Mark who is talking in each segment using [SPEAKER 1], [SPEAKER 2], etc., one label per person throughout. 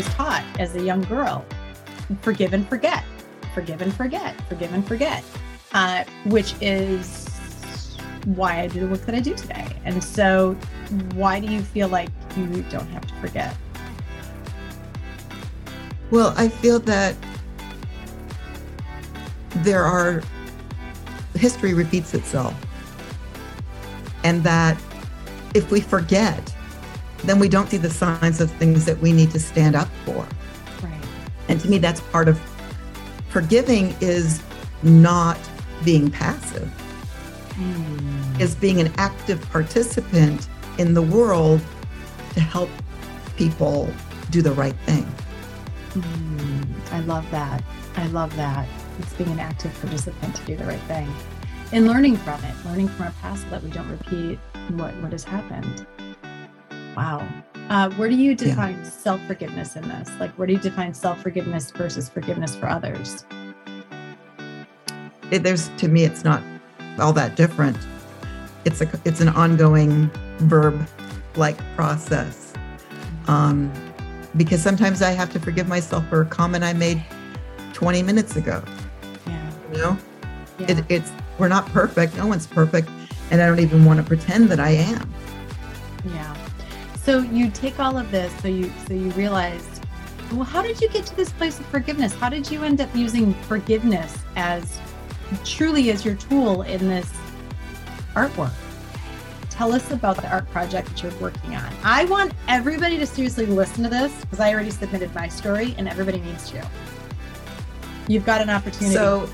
[SPEAKER 1] was taught as a young girl forgive and forget, forgive and forget, forgive and forget, uh, which is why I do the work that I do today. And so, why do you feel like you don't have to forget?
[SPEAKER 2] Well, I feel that there are, history repeats itself. And that if we forget, then we don't see the signs of things that we need to stand up for.
[SPEAKER 1] Right.
[SPEAKER 2] And to me, that's part of forgiving is not being passive, mm. is being an active participant in the world to help people do the right thing.
[SPEAKER 1] Mm. I love that. I love that. It's being an active participant to do the right thing and learning from it, learning from our past so that we don't repeat what, what has happened. Wow. Uh, where do you define yeah. self forgiveness in this? Like, where do you define self forgiveness versus forgiveness for others?
[SPEAKER 2] It, there's to me, it's not all that different. It's a it's an ongoing verb like process. Um, because sometimes I have to forgive myself for a comment I made 20 minutes ago.
[SPEAKER 1] Yeah.
[SPEAKER 2] You know, yeah. It, it's we're not perfect. No one's perfect, and I don't even want to pretend that I am.
[SPEAKER 1] Yeah. So you take all of this, so you so you realized, well, how did you get to this place of forgiveness? How did you end up using forgiveness as truly as your tool in this artwork? Tell us about the art project that you're working on. I want everybody to seriously listen to this because I already submitted my story and everybody needs to. You've got an opportunity.
[SPEAKER 2] So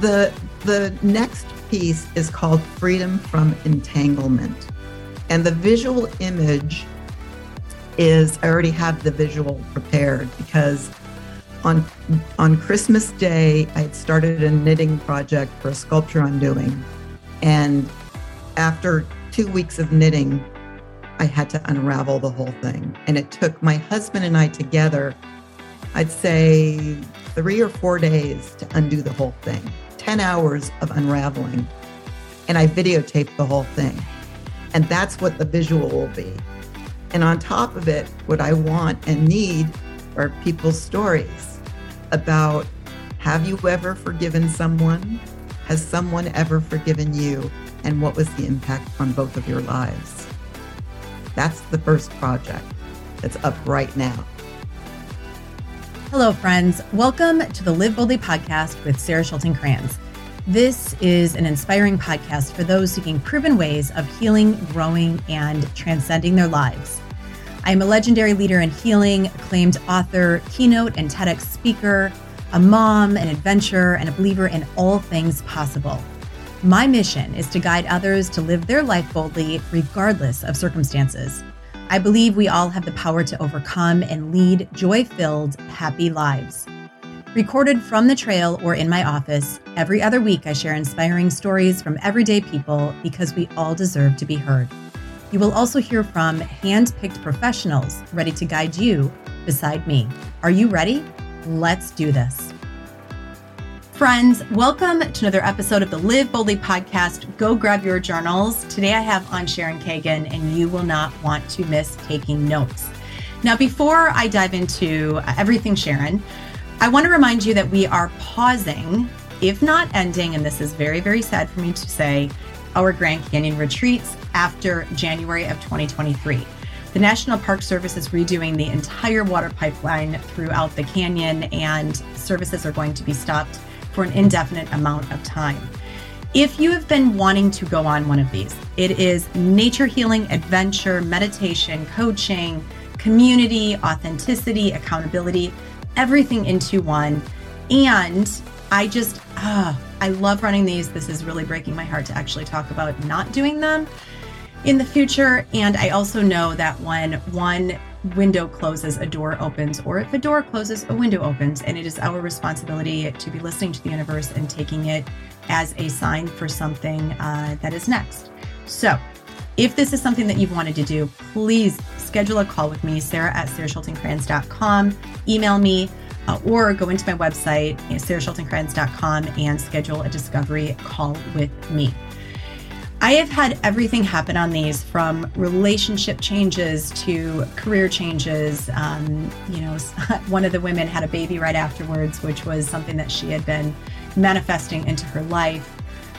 [SPEAKER 2] the the next piece is called Freedom from Entanglement. And the visual image is I already have the visual prepared because on on Christmas Day I had started a knitting project for a sculpture I'm doing. And after two weeks of knitting, I had to unravel the whole thing. And it took my husband and I together, I'd say three or four days to undo the whole thing. 10 hours of unraveling. And I videotaped the whole thing. And that's what the visual will be. And on top of it, what I want and need are people's stories about have you ever forgiven someone? Has someone ever forgiven you? And what was the impact on both of your lives? That's the first project that's up right now.
[SPEAKER 1] Hello, friends. Welcome to the Live Boldly podcast with Sarah Schulting Kranz. This is an inspiring podcast for those seeking proven ways of healing, growing, and transcending their lives. I am a legendary leader in healing, acclaimed author, keynote and TEDx speaker, a mom, an adventurer, and a believer in all things possible. My mission is to guide others to live their life boldly, regardless of circumstances. I believe we all have the power to overcome and lead joy filled, happy lives. Recorded from the trail or in my office, every other week I share inspiring stories from everyday people because we all deserve to be heard. You will also hear from hand picked professionals ready to guide you beside me. Are you ready? Let's do this. Friends, welcome to another episode of the Live Boldly podcast. Go grab your journals. Today I have on Sharon Kagan, and you will not want to miss taking notes. Now, before I dive into everything Sharon, I want to remind you that we are pausing, if not ending, and this is very, very sad for me to say, our Grand Canyon retreats after January of 2023. The National Park Service is redoing the entire water pipeline throughout the canyon, and services are going to be stopped for an indefinite amount of time. If you have been wanting to go on one of these, it is nature healing, adventure, meditation, coaching, community, authenticity, accountability everything into one. And I just, uh, I love running these. This is really breaking my heart to actually talk about not doing them in the future. And I also know that when one window closes, a door opens, or if a door closes, a window opens. And it is our responsibility to be listening to the universe and taking it as a sign for something uh, that is next. So, if this is something that you've wanted to do, please schedule a call with me, Sarah at sarahschultingkranz.com. Email me uh, or go into my website, sarahschultingkranz.com, and schedule a discovery call with me. I have had everything happen on these from relationship changes to career changes. Um, you know, one of the women had a baby right afterwards, which was something that she had been manifesting into her life.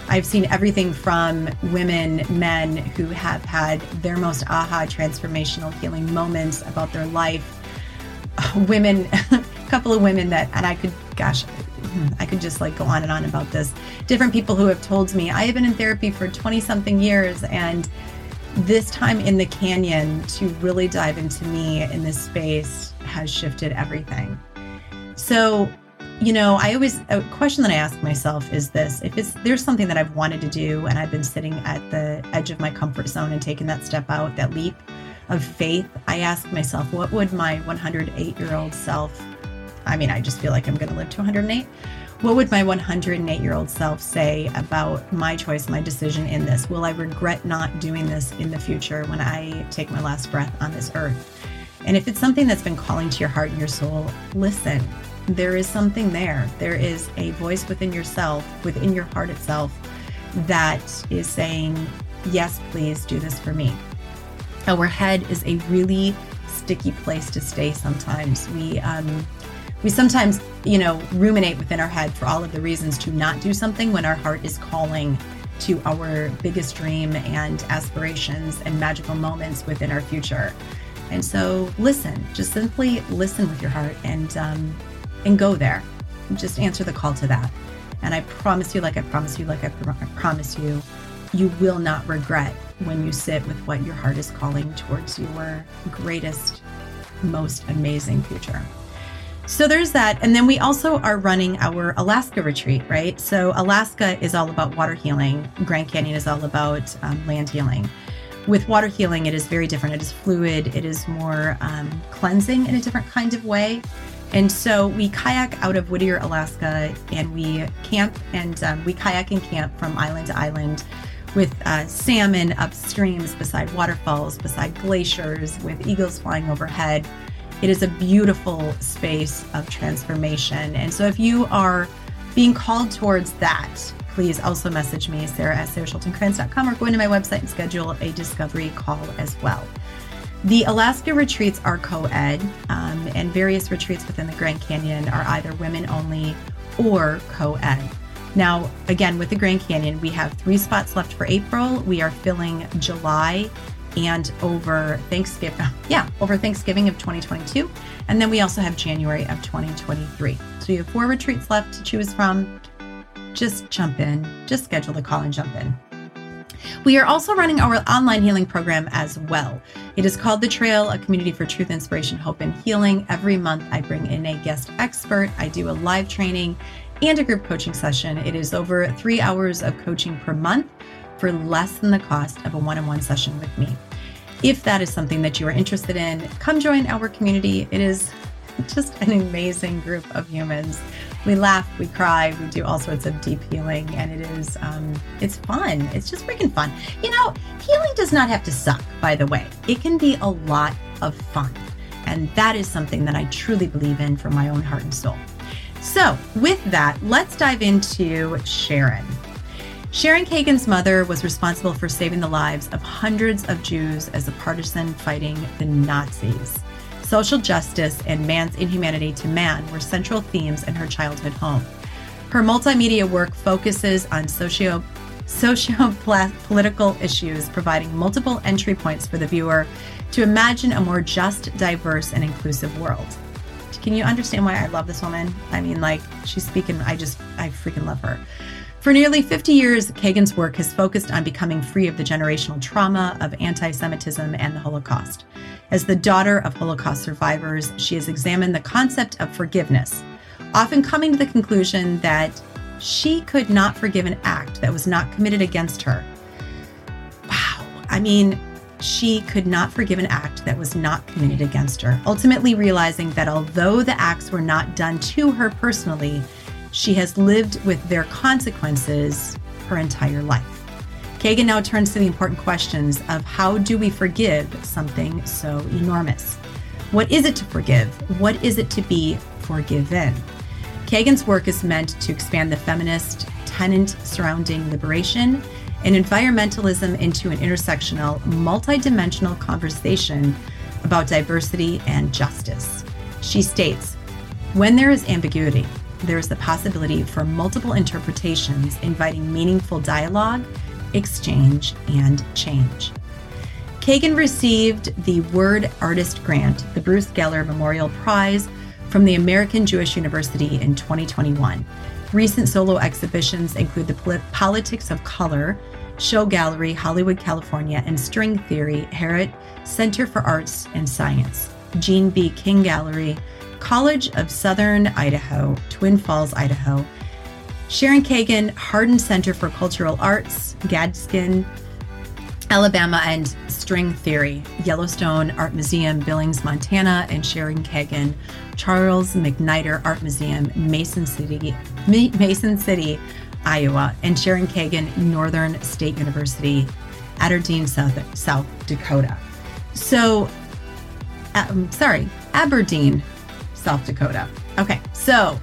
[SPEAKER 1] I've seen everything from women, men who have had their most aha transformational healing moments about their life. Women, a couple of women that, and I could, gosh, I could just like go on and on about this. Different people who have told me, I have been in therapy for 20 something years and this time in the canyon to really dive into me in this space has shifted everything. So, you know, I always a question that I ask myself is this: if it's there's something that I've wanted to do and I've been sitting at the edge of my comfort zone and taking that step out, that leap of faith, I ask myself, what would my 108 year old self I mean, I just feel like I'm going to live to 108. What would my 108 year old self say about my choice, my decision in this? Will I regret not doing this in the future when I take my last breath on this earth? And if it's something that's been calling to your heart and your soul, listen. There is something there. There is a voice within yourself, within your heart itself, that is saying, Yes, please do this for me. Our head is a really sticky place to stay sometimes. We, um, we sometimes, you know, ruminate within our head for all of the reasons to not do something when our heart is calling to our biggest dream and aspirations and magical moments within our future. And so, listen, just simply listen with your heart and um, and go there. Just answer the call to that. And I promise you, like I promise you, like I, pr- I promise you, you will not regret when you sit with what your heart is calling towards your greatest, most amazing future. So there's that. And then we also are running our Alaska retreat, right? So Alaska is all about water healing, Grand Canyon is all about um, land healing. With water healing, it is very different. It is fluid, it is more um, cleansing in a different kind of way. And so we kayak out of Whittier, Alaska, and we camp and um, we kayak and camp from island to island with uh, salmon up streams, beside waterfalls, beside glaciers, with eagles flying overhead. It is a beautiful space of transformation. And so if you are being called towards that, please also message me, Sarah at sarahschultingkranz.com, or go into my website and schedule a discovery call as well. The Alaska retreats are co ed, um, and various retreats within the Grand Canyon are either women only or co ed. Now, again, with the Grand Canyon, we have three spots left for April. We are filling July and over Thanksgiving, yeah, over Thanksgiving of 2022. And then we also have January of 2023. So you have four retreats left to choose from. Just jump in, just schedule the call and jump in. We are also running our online healing program as well. It is called The Trail, a community for truth, inspiration, hope, and healing. Every month, I bring in a guest expert. I do a live training and a group coaching session. It is over three hours of coaching per month for less than the cost of a one on one session with me. If that is something that you are interested in, come join our community. It is just an amazing group of humans. We laugh, we cry, we do all sorts of deep healing, and it is um, it's fun. It's just freaking fun. You know, healing does not have to suck. By the way, it can be a lot of fun, and that is something that I truly believe in from my own heart and soul. So, with that, let's dive into Sharon. Sharon Kagan's mother was responsible for saving the lives of hundreds of Jews as a partisan fighting the Nazis. Social justice and man's inhumanity to man were central themes in her childhood home. Her multimedia work focuses on socio socio-political issues, providing multiple entry points for the viewer to imagine a more just, diverse, and inclusive world. Can you understand why I love this woman? I mean, like, she's speaking, I just, I freaking love her. For nearly 50 years, Kagan's work has focused on becoming free of the generational trauma of anti Semitism and the Holocaust. As the daughter of Holocaust survivors, she has examined the concept of forgiveness, often coming to the conclusion that she could not forgive an act that was not committed against her. Wow. I mean, she could not forgive an act that was not committed against her, ultimately realizing that although the acts were not done to her personally, she has lived with their consequences her entire life. Kagan now turns to the important questions of how do we forgive something so enormous? What is it to forgive? What is it to be forgiven? Kagan's work is meant to expand the feminist tenant surrounding liberation and environmentalism into an intersectional, multidimensional conversation about diversity and justice. She states When there is ambiguity, there is the possibility for multiple interpretations, inviting meaningful dialogue, exchange, and change. Kagan received the Word Artist Grant, the Bruce Geller Memorial Prize, from the American Jewish University in 2021. Recent solo exhibitions include the Politics of Color, Show Gallery, Hollywood, California, and String Theory, Herrett Center for Arts and Science, Jean B. King Gallery, College of Southern Idaho, Twin Falls, Idaho, Sharon Kagan, Hardin Center for Cultural Arts, Gadsden, Alabama, and String Theory, Yellowstone Art Museum, Billings, Montana, and Sharon Kagan, Charles MacNider Art Museum, Mason City, Mason City, Iowa, and Sharon Kagan, Northern State University, Aberdeen, South, South Dakota. So, um, sorry, Aberdeen, South Dakota. Okay, so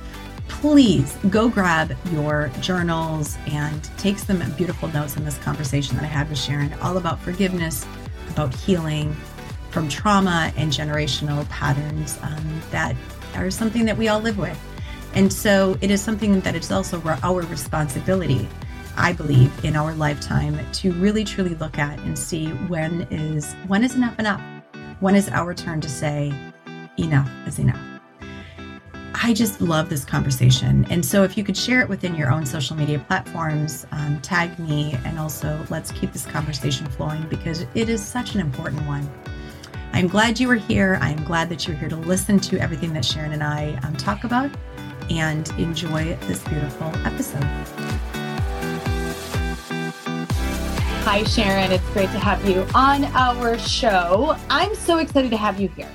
[SPEAKER 1] please go grab your journals and take some beautiful notes in this conversation that I had with Sharon, all about forgiveness, about healing from trauma and generational patterns um, that are something that we all live with. And so it is something that is also our responsibility, I believe, in our lifetime to really truly look at and see when is when is enough enough? When is our turn to say enough is enough? I just love this conversation. And so, if you could share it within your own social media platforms, um, tag me, and also let's keep this conversation flowing because it is such an important one. I'm glad you were here. I'm glad that you're here to listen to everything that Sharon and I um, talk about and enjoy this beautiful episode. Hi, Sharon. It's great to have you on our show. I'm so excited to have you here.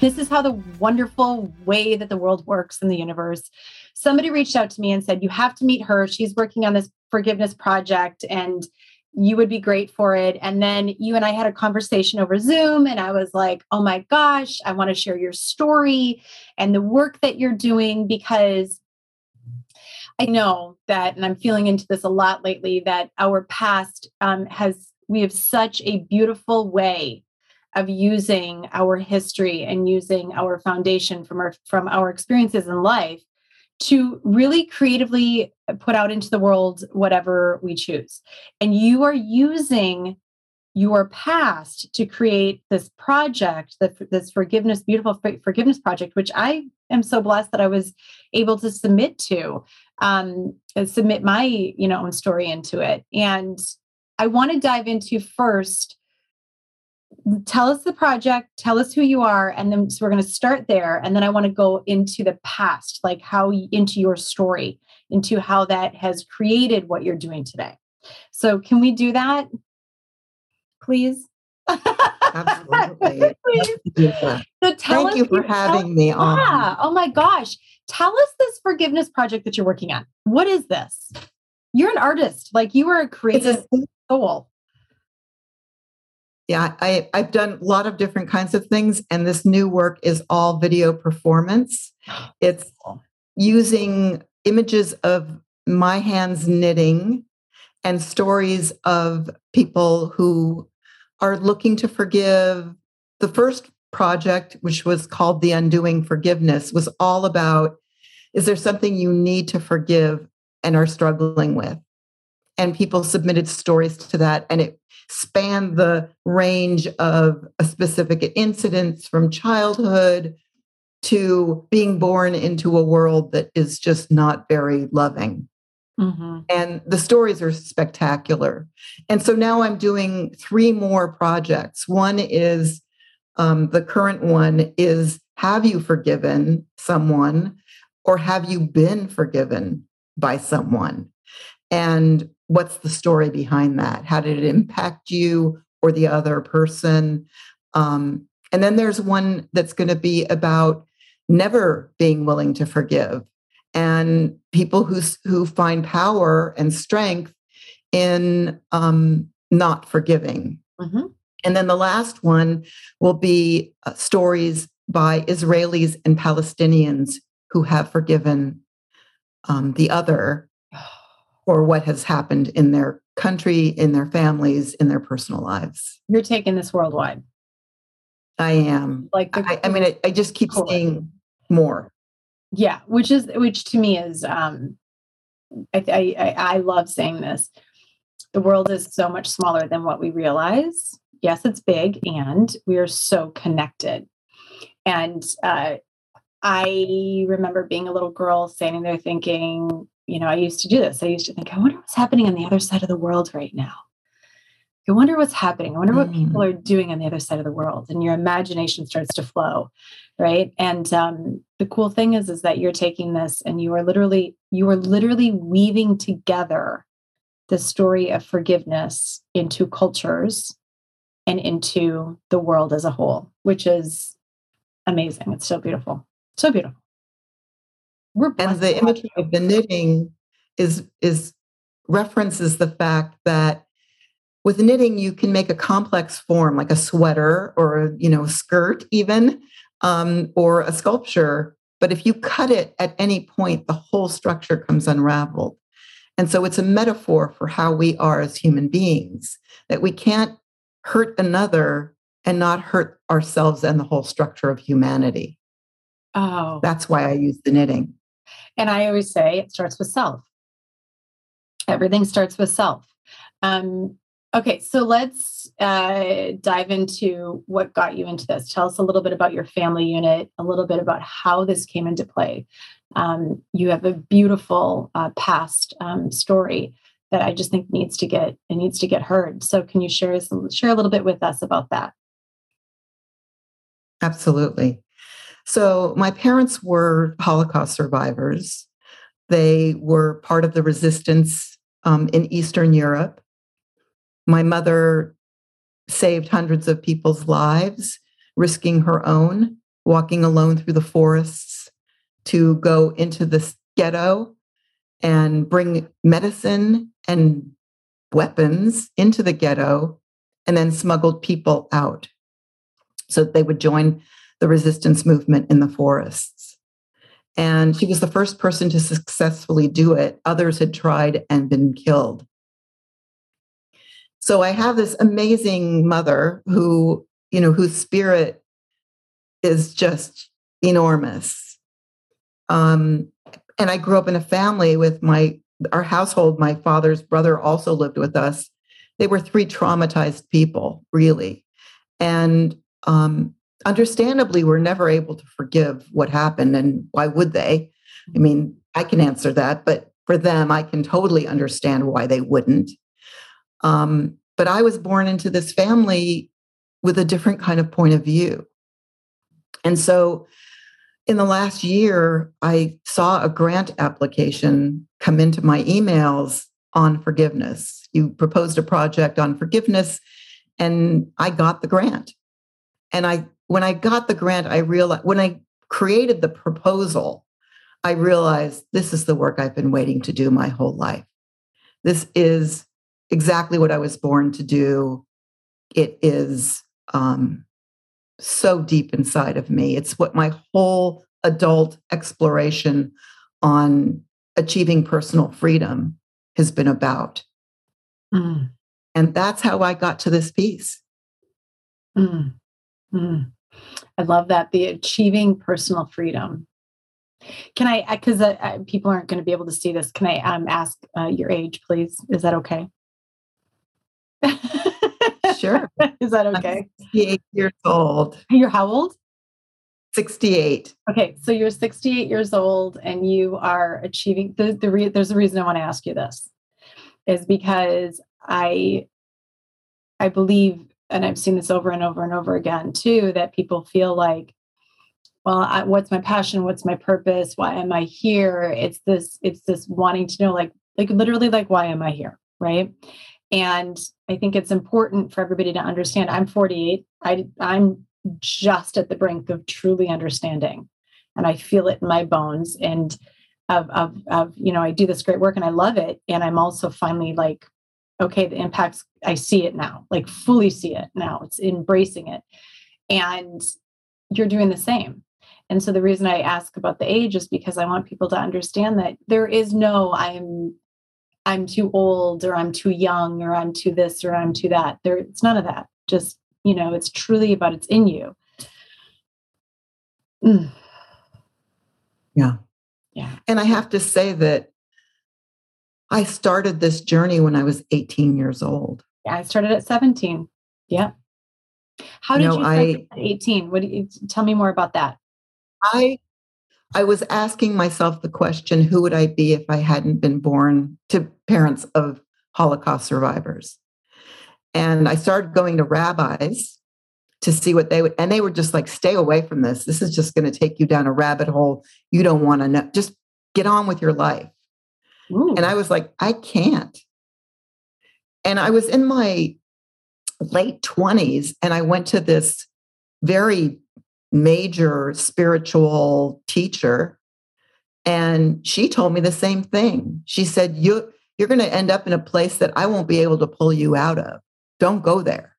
[SPEAKER 1] This is how the wonderful way that the world works in the universe. Somebody reached out to me and said, You have to meet her. She's working on this forgiveness project and you would be great for it. And then you and I had a conversation over Zoom, and I was like, Oh my gosh, I want to share your story and the work that you're doing because I know that, and I'm feeling into this a lot lately, that our past um, has, we have such a beautiful way of using our history and using our foundation from our from our experiences in life to really creatively put out into the world whatever we choose. And you are using your past to create this project this forgiveness beautiful forgiveness project which i am so blessed that i was able to submit to um, submit my you know own story into it. And i want to dive into first tell us the project, tell us who you are, and then so we're going to start there. And then I want to go into the past, like how into your story, into how that has created what you're doing today. So, can we do that, please?
[SPEAKER 2] Absolutely. please. So Thank you for having tell, me on.
[SPEAKER 1] Yeah. Oh my gosh. Tell us this forgiveness project that you're working on. What is this? You're an artist, like you are a creative a, soul
[SPEAKER 2] yeah, I, I've done a lot of different kinds of things, and this new work is all video performance. It's using images of my hands knitting and stories of people who are looking to forgive. The first project, which was called The Undoing Forgiveness, was all about is there something you need to forgive and are struggling with? And people submitted stories to that, and it spanned the range of a specific incidents from childhood to being born into a world that is just not very loving. Mm-hmm. And the stories are spectacular. And so now I'm doing three more projects. One is um, the current one is Have you forgiven someone or have you been forgiven by someone? And what's the story behind that? How did it impact you or the other person? Um, and then there's one that's going to be about never being willing to forgive and people who, who find power and strength in um, not forgiving. Mm-hmm. And then the last one will be uh, stories by Israelis and Palestinians who have forgiven um, the other or what has happened in their country, in their families, in their personal lives.
[SPEAKER 1] You're taking this worldwide.
[SPEAKER 2] I am.
[SPEAKER 1] Like, the,
[SPEAKER 2] I, I mean, I, I, just keep cool. seeing more.
[SPEAKER 1] Yeah, which is which to me is um, I, I I love saying this. The world is so much smaller than what we realize. Yes, it's big, and we are so connected. And uh, I remember being a little girl standing there thinking, you know, I used to do this. I used to think, I wonder what's happening on the other side of the world right now. I wonder what's happening. I wonder what people mm. are doing on the other side of the world. And your imagination starts to flow, right? And um, the cool thing is, is that you're taking this and you are literally, you are literally weaving together the story of forgiveness into cultures and into the world as a whole, which is amazing. It's so beautiful. So beautiful.
[SPEAKER 2] We're and the imagery of the knitting is is references the fact that with knitting you can make a complex form like a sweater or a you know skirt even um, or a sculpture but if you cut it at any point the whole structure comes unraveled and so it's a metaphor for how we are as human beings that we can't hurt another and not hurt ourselves and the whole structure of humanity
[SPEAKER 1] Oh.
[SPEAKER 2] That's why I use the knitting.
[SPEAKER 1] And I always say it starts with self. Everything starts with self. Um, okay, so let's uh, dive into what got you into this. Tell us a little bit about your family unit, a little bit about how this came into play. Um, you have a beautiful uh, past um, story that I just think needs to get it needs to get heard. So, can you share share a little bit with us about that?
[SPEAKER 2] Absolutely. So, my parents were Holocaust survivors. They were part of the resistance um, in Eastern Europe. My mother saved hundreds of people's lives, risking her own, walking alone through the forests to go into this ghetto and bring medicine and weapons into the ghetto and then smuggled people out so that they would join the resistance movement in the forests. And she was the first person to successfully do it. Others had tried and been killed. So I have this amazing mother who, you know, whose spirit is just enormous. Um, and I grew up in a family with my our household. My father's brother also lived with us. They were three traumatized people, really, and um, understandably were never able to forgive what happened and why would they? I mean i can answer that but for them i can totally understand why they wouldn't. Um, but i was born into this family with a different kind of point of view. And so in the last year i saw a grant application come into my emails on forgiveness. You proposed a project on forgiveness and i got the grant. And I when I got the grant, I realized when I created the proposal, I realized this is the work I've been waiting to do my whole life. This is exactly what I was born to do. It is um, so deep inside of me. It's what my whole adult exploration on achieving personal freedom has been about. Mm. And that's how I got to this piece.
[SPEAKER 1] Mm. Mm. I love that. The achieving personal freedom. Can I, because uh, uh, people aren't going to be able to see this, can I um, ask uh, your age, please? Is that okay?
[SPEAKER 2] sure.
[SPEAKER 1] Is that okay?
[SPEAKER 2] I'm 68 years old.
[SPEAKER 1] You're how old?
[SPEAKER 2] 68.
[SPEAKER 1] Okay, so you're 68 years old and you are achieving the, the re, there's a reason I want to ask you this is because I I believe and I've seen this over and over and over again too, that people feel like, well, I, what's my passion? What's my purpose? Why am I here? It's this, it's this wanting to know, like, like literally, like, why am I here? Right. And I think it's important for everybody to understand. I'm 48. I, I'm just at the brink of truly understanding, and I feel it in my bones. And of, of, of, you know, I do this great work and I love it. And I'm also finally like okay, the impacts, I see it now, like fully see it now. It's embracing it. And you're doing the same. And so the reason I ask about the age is because I want people to understand that there is no, I'm I'm too old or I'm too young or I'm too this or I'm too that. There it's none of that. Just, you know, it's truly about it's in you.
[SPEAKER 2] Mm. Yeah.
[SPEAKER 1] Yeah.
[SPEAKER 2] And I have to say that I started this journey when I was 18 years old.
[SPEAKER 1] Yeah, I started at 17. Yeah. How did you, know, you I, at 18? What do you tell me more about that?
[SPEAKER 2] I I was asking myself the question who would I be if I hadn't been born to parents of Holocaust survivors? And I started going to rabbis to see what they would, and they were just like, stay away from this. This is just going to take you down a rabbit hole. You don't want to know. Just get on with your life. Ooh. And I was like, I can't. And I was in my late 20s and I went to this very major spiritual teacher and she told me the same thing. She said, you, You're going to end up in a place that I won't be able to pull you out of. Don't go there.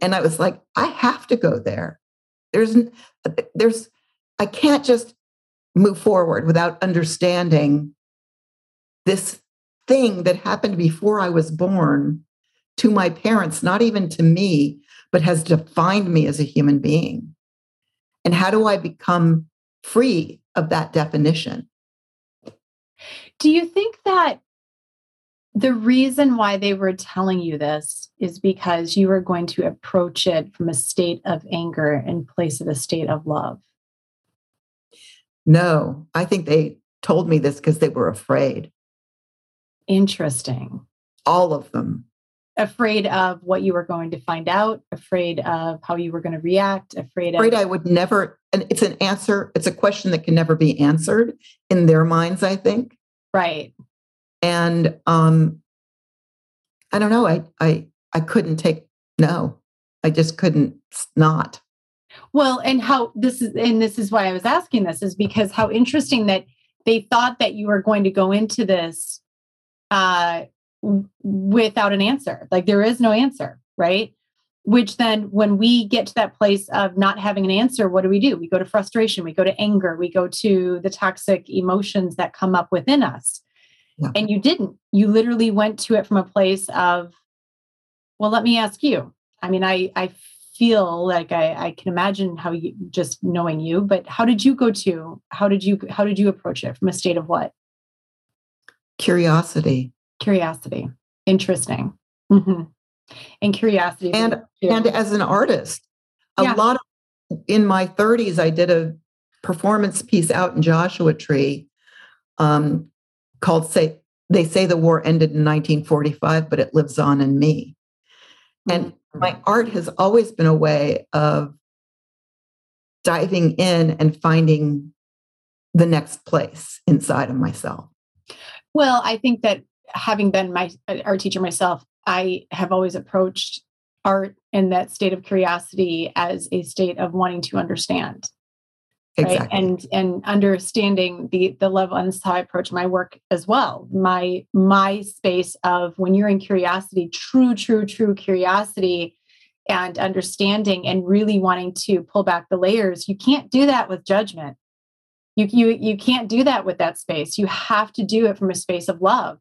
[SPEAKER 2] And I was like, I have to go there. There's, uh, there's, I can't just move forward without understanding this thing that happened before I was born to my parents, not even to me, but has defined me as a human being. And how do I become free of that definition?
[SPEAKER 1] Do you think that the reason why they were telling you this is because you were going to approach it from a state of anger in place of a state of love?
[SPEAKER 2] No, I think they told me this because they were afraid.
[SPEAKER 1] Interesting.
[SPEAKER 2] All of them
[SPEAKER 1] afraid of what you were going to find out, afraid of how you were going to react, afraid
[SPEAKER 2] of. Afraid I would never, and it's an answer, it's a question that can never be answered in their minds, I think.
[SPEAKER 1] Right.
[SPEAKER 2] And um, I don't know, I, I, I couldn't take no, I just couldn't not.
[SPEAKER 1] Well, and how this is, and this is why I was asking this, is because how interesting that they thought that you were going to go into this uh, without an answer. Like there is no answer, right? Which then, when we get to that place of not having an answer, what do we do? We go to frustration, we go to anger, we go to the toxic emotions that come up within us. Yeah. And you didn't. You literally went to it from a place of, well, let me ask you. I mean, I I feel like I, I can imagine how you just knowing you, but how did you go to? How did you how did you approach it from a state of what?
[SPEAKER 2] Curiosity
[SPEAKER 1] curiosity interesting mm-hmm. and curiosity
[SPEAKER 2] and and as an artist a yeah. lot of in my 30s i did a performance piece out in joshua tree um, called say they say the war ended in 1945 but it lives on in me and mm-hmm. my art has always been a way of diving in and finding the next place inside of myself
[SPEAKER 1] well i think that having been my art teacher myself, I have always approached art in that state of curiosity as a state of wanting to understand. Exactly. Right. And and understanding the the level, and this is how I approach my work as well. My my space of when you're in curiosity, true, true, true curiosity and understanding and really wanting to pull back the layers, you can't do that with judgment. You, you, you can't do that with that space. You have to do it from a space of love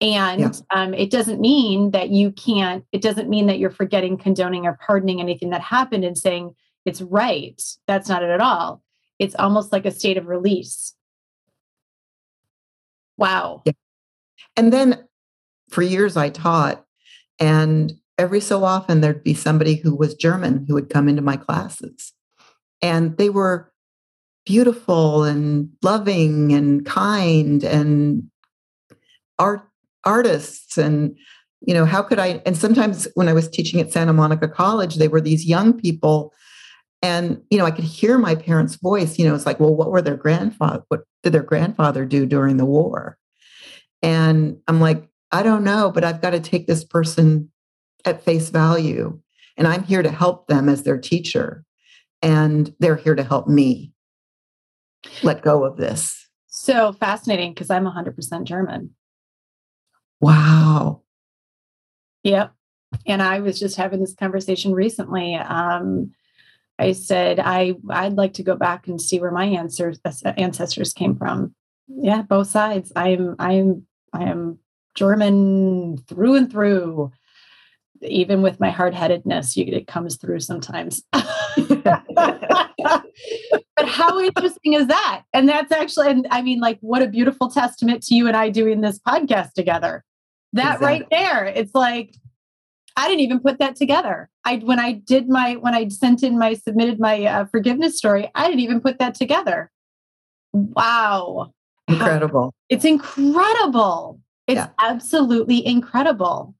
[SPEAKER 1] and yeah. um, it doesn't mean that you can't, it doesn't mean that you're forgetting, condoning, or pardoning anything that happened and saying it's right. That's not it at all. It's almost like a state of release. Wow. Yeah.
[SPEAKER 2] And then for years I taught, and every so often there'd be somebody who was German who would come into my classes. And they were beautiful and loving and kind and art artists and you know how could i and sometimes when i was teaching at santa monica college they were these young people and you know i could hear my parents voice you know it's like well what were their grandfather what did their grandfather do during the war? And i'm like i don't know but i've got to take this person at face value and i'm here to help them as their teacher and they're here to help me let go of this
[SPEAKER 1] so fascinating because i'm 100% german
[SPEAKER 2] Wow.
[SPEAKER 1] Yep. And I was just having this conversation recently. Um, I said I I'd like to go back and see where my ancestors ancestors came from. Yeah, both sides. I'm I'm I am German through and through. Even with my hard headedness, it comes through sometimes. but how interesting is that? And that's actually, and I mean, like, what a beautiful testament to you and I doing this podcast together. That exactly. right there, it's like, I didn't even put that together. I when I did my when I sent in my submitted my uh, forgiveness story, I didn't even put that together. Wow.
[SPEAKER 2] Incredible.
[SPEAKER 1] It's incredible. It's yeah. absolutely incredible.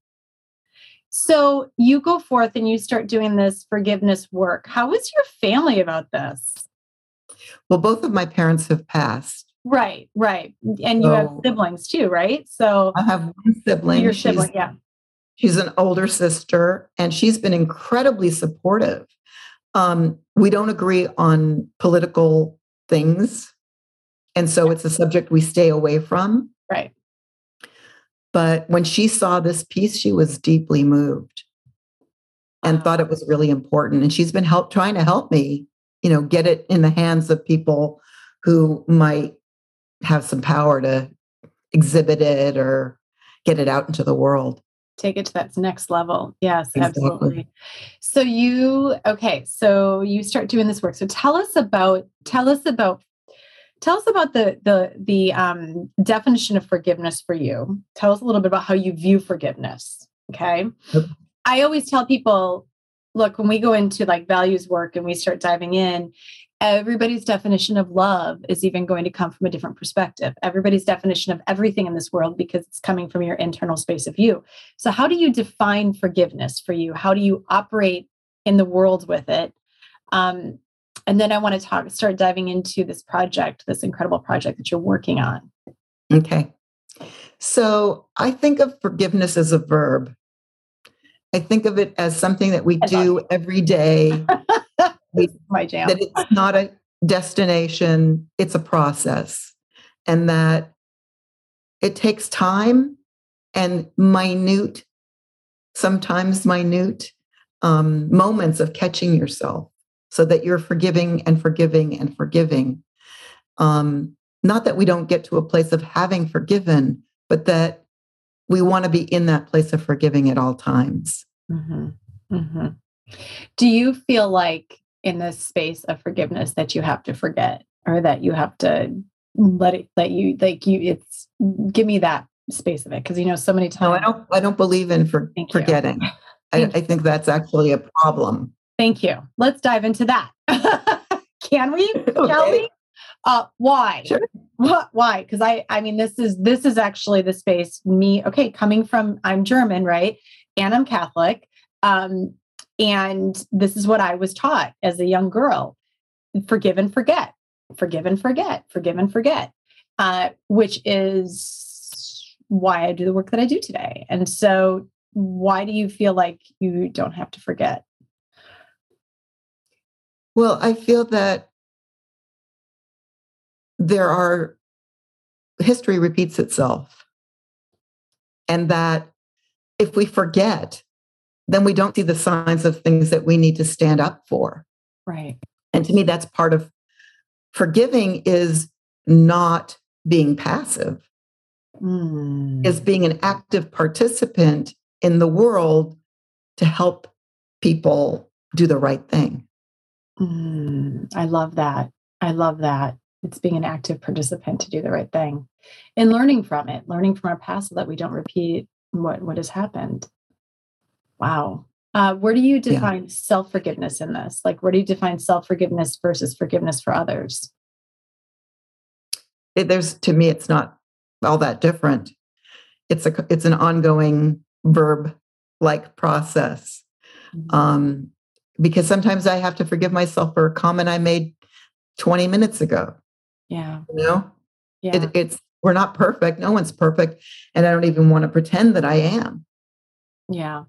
[SPEAKER 1] So you go forth and you start doing this forgiveness work. How is your family about this?
[SPEAKER 2] Well, both of my parents have passed.
[SPEAKER 1] Right, right. And so, you have siblings too, right? So
[SPEAKER 2] I have one sibling.
[SPEAKER 1] Your sibling, she's, yeah.
[SPEAKER 2] She's an older sister and she's been incredibly supportive. Um, we don't agree on political things. And so it's a subject we stay away from.
[SPEAKER 1] Right.
[SPEAKER 2] But when she saw this piece, she was deeply moved and thought it was really important. And she's been help trying to help me, you know, get it in the hands of people who might have some power to exhibit it or get it out into the world.
[SPEAKER 1] Take it to that next level. Yes, exactly. absolutely. So you okay, so you start doing this work. So tell us about tell us about Tell us about the the the um, definition of forgiveness for you. Tell us a little bit about how you view forgiveness. Okay. Yep. I always tell people, look, when we go into like values work and we start diving in, everybody's definition of love is even going to come from a different perspective. Everybody's definition of everything in this world because it's coming from your internal space of you. So, how do you define forgiveness for you? How do you operate in the world with it? Um, and then I want to talk, start diving into this project, this incredible project that you're working on.
[SPEAKER 2] Okay. So I think of forgiveness as a verb. I think of it as something that we do every day.
[SPEAKER 1] my jam.
[SPEAKER 2] That it's not a destination, it's a process. And that it takes time and minute, sometimes minute um, moments of catching yourself so that you're forgiving and forgiving and forgiving. Um, not that we don't get to a place of having forgiven, but that we want to be in that place of forgiving at all times.
[SPEAKER 1] Mm-hmm. Mm-hmm. Do you feel like in this space of forgiveness that you have to forget or that you have to let it let you like you it's give me that space of it because you know so many times
[SPEAKER 2] no i don't i don't believe in for, forgetting I, I, think that's actually a problem
[SPEAKER 1] Thank you. Let's dive into that. Can we? Okay. Shall we? Uh, why?
[SPEAKER 2] Sure.
[SPEAKER 1] What? Why? Because I, I mean, this is this is actually the space. Me, okay, coming from I'm German, right, and I'm Catholic, um, and this is what I was taught as a young girl: forgive and forget, forgive and forget, forgive and forget, uh, which is why I do the work that I do today. And so, why do you feel like you don't have to forget?
[SPEAKER 2] Well, I feel that there are, history repeats itself. And that if we forget, then we don't see the signs of things that we need to stand up for.
[SPEAKER 1] Right.
[SPEAKER 2] And to me, that's part of forgiving is not being passive, mm. is being an active participant in the world to help people do the right thing.
[SPEAKER 1] Mm, I love that. I love that. It's being an active participant to do the right thing and learning from it, learning from our past so that we don't repeat what, what has happened. Wow. Uh, where do you define yeah. self forgiveness in this? Like, where do you define self forgiveness versus forgiveness for others?
[SPEAKER 2] It, there's to me, it's not all that different. It's a it's an ongoing verb like process. Mm-hmm. Um, because sometimes I have to forgive myself for a comment I made 20 minutes ago.
[SPEAKER 1] Yeah.
[SPEAKER 2] You know?
[SPEAKER 1] Yeah.
[SPEAKER 2] It, it's we're not perfect. No one's perfect. And I don't even want to pretend that I am.
[SPEAKER 1] Yeah.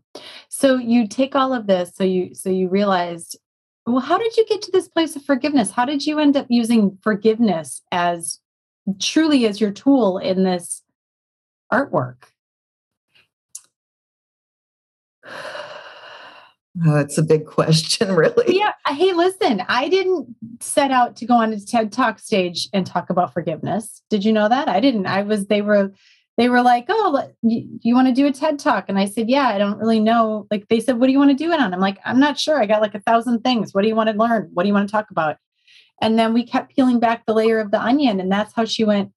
[SPEAKER 1] So you take all of this, so you so you realized, well, how did you get to this place of forgiveness? How did you end up using forgiveness as truly as your tool in this artwork?
[SPEAKER 2] Oh, it's a big question, really.
[SPEAKER 1] Yeah. Hey, listen, I didn't set out to go on a TED Talk stage and talk about forgiveness. Did you know that? I didn't. I was, they were, they were like, "Oh, you, you want to do a TED talk?" And I said, "Yeah, I don't really know." Like they said, "What do you want to do it on?" I'm like, "I'm not sure. I got like a thousand things. What do you want to learn? What do you want to talk about?" And then we kept peeling back the layer of the onion, and that's how she went.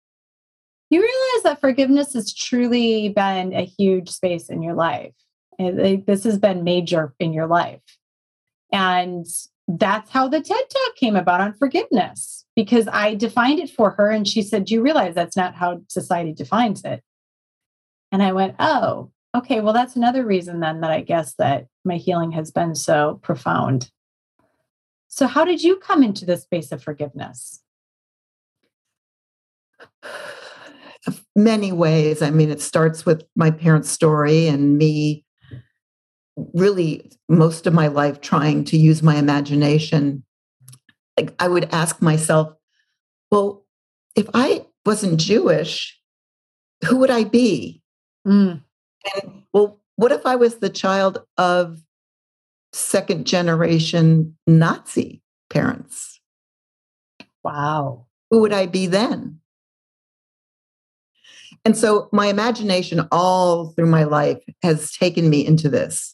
[SPEAKER 1] You realize that forgiveness has truly been a huge space in your life. Eh, this has been major in your life, and that's how the TED talk came about on forgiveness because I defined it for her and she said, Do you realize that's not how society defines it? And I went, Oh, okay. Well, that's another reason then that I guess that my healing has been so profound. So, how did you come into the space of forgiveness?
[SPEAKER 2] Many ways. I mean, it starts with my parents' story and me really most of my life trying to use my imagination. Like I would ask myself, well, if I wasn't Jewish, who would I be? Mm. And well, what if I was the child of second generation Nazi parents?
[SPEAKER 1] Wow.
[SPEAKER 2] Who would I be then? And so my imagination all through my life has taken me into this.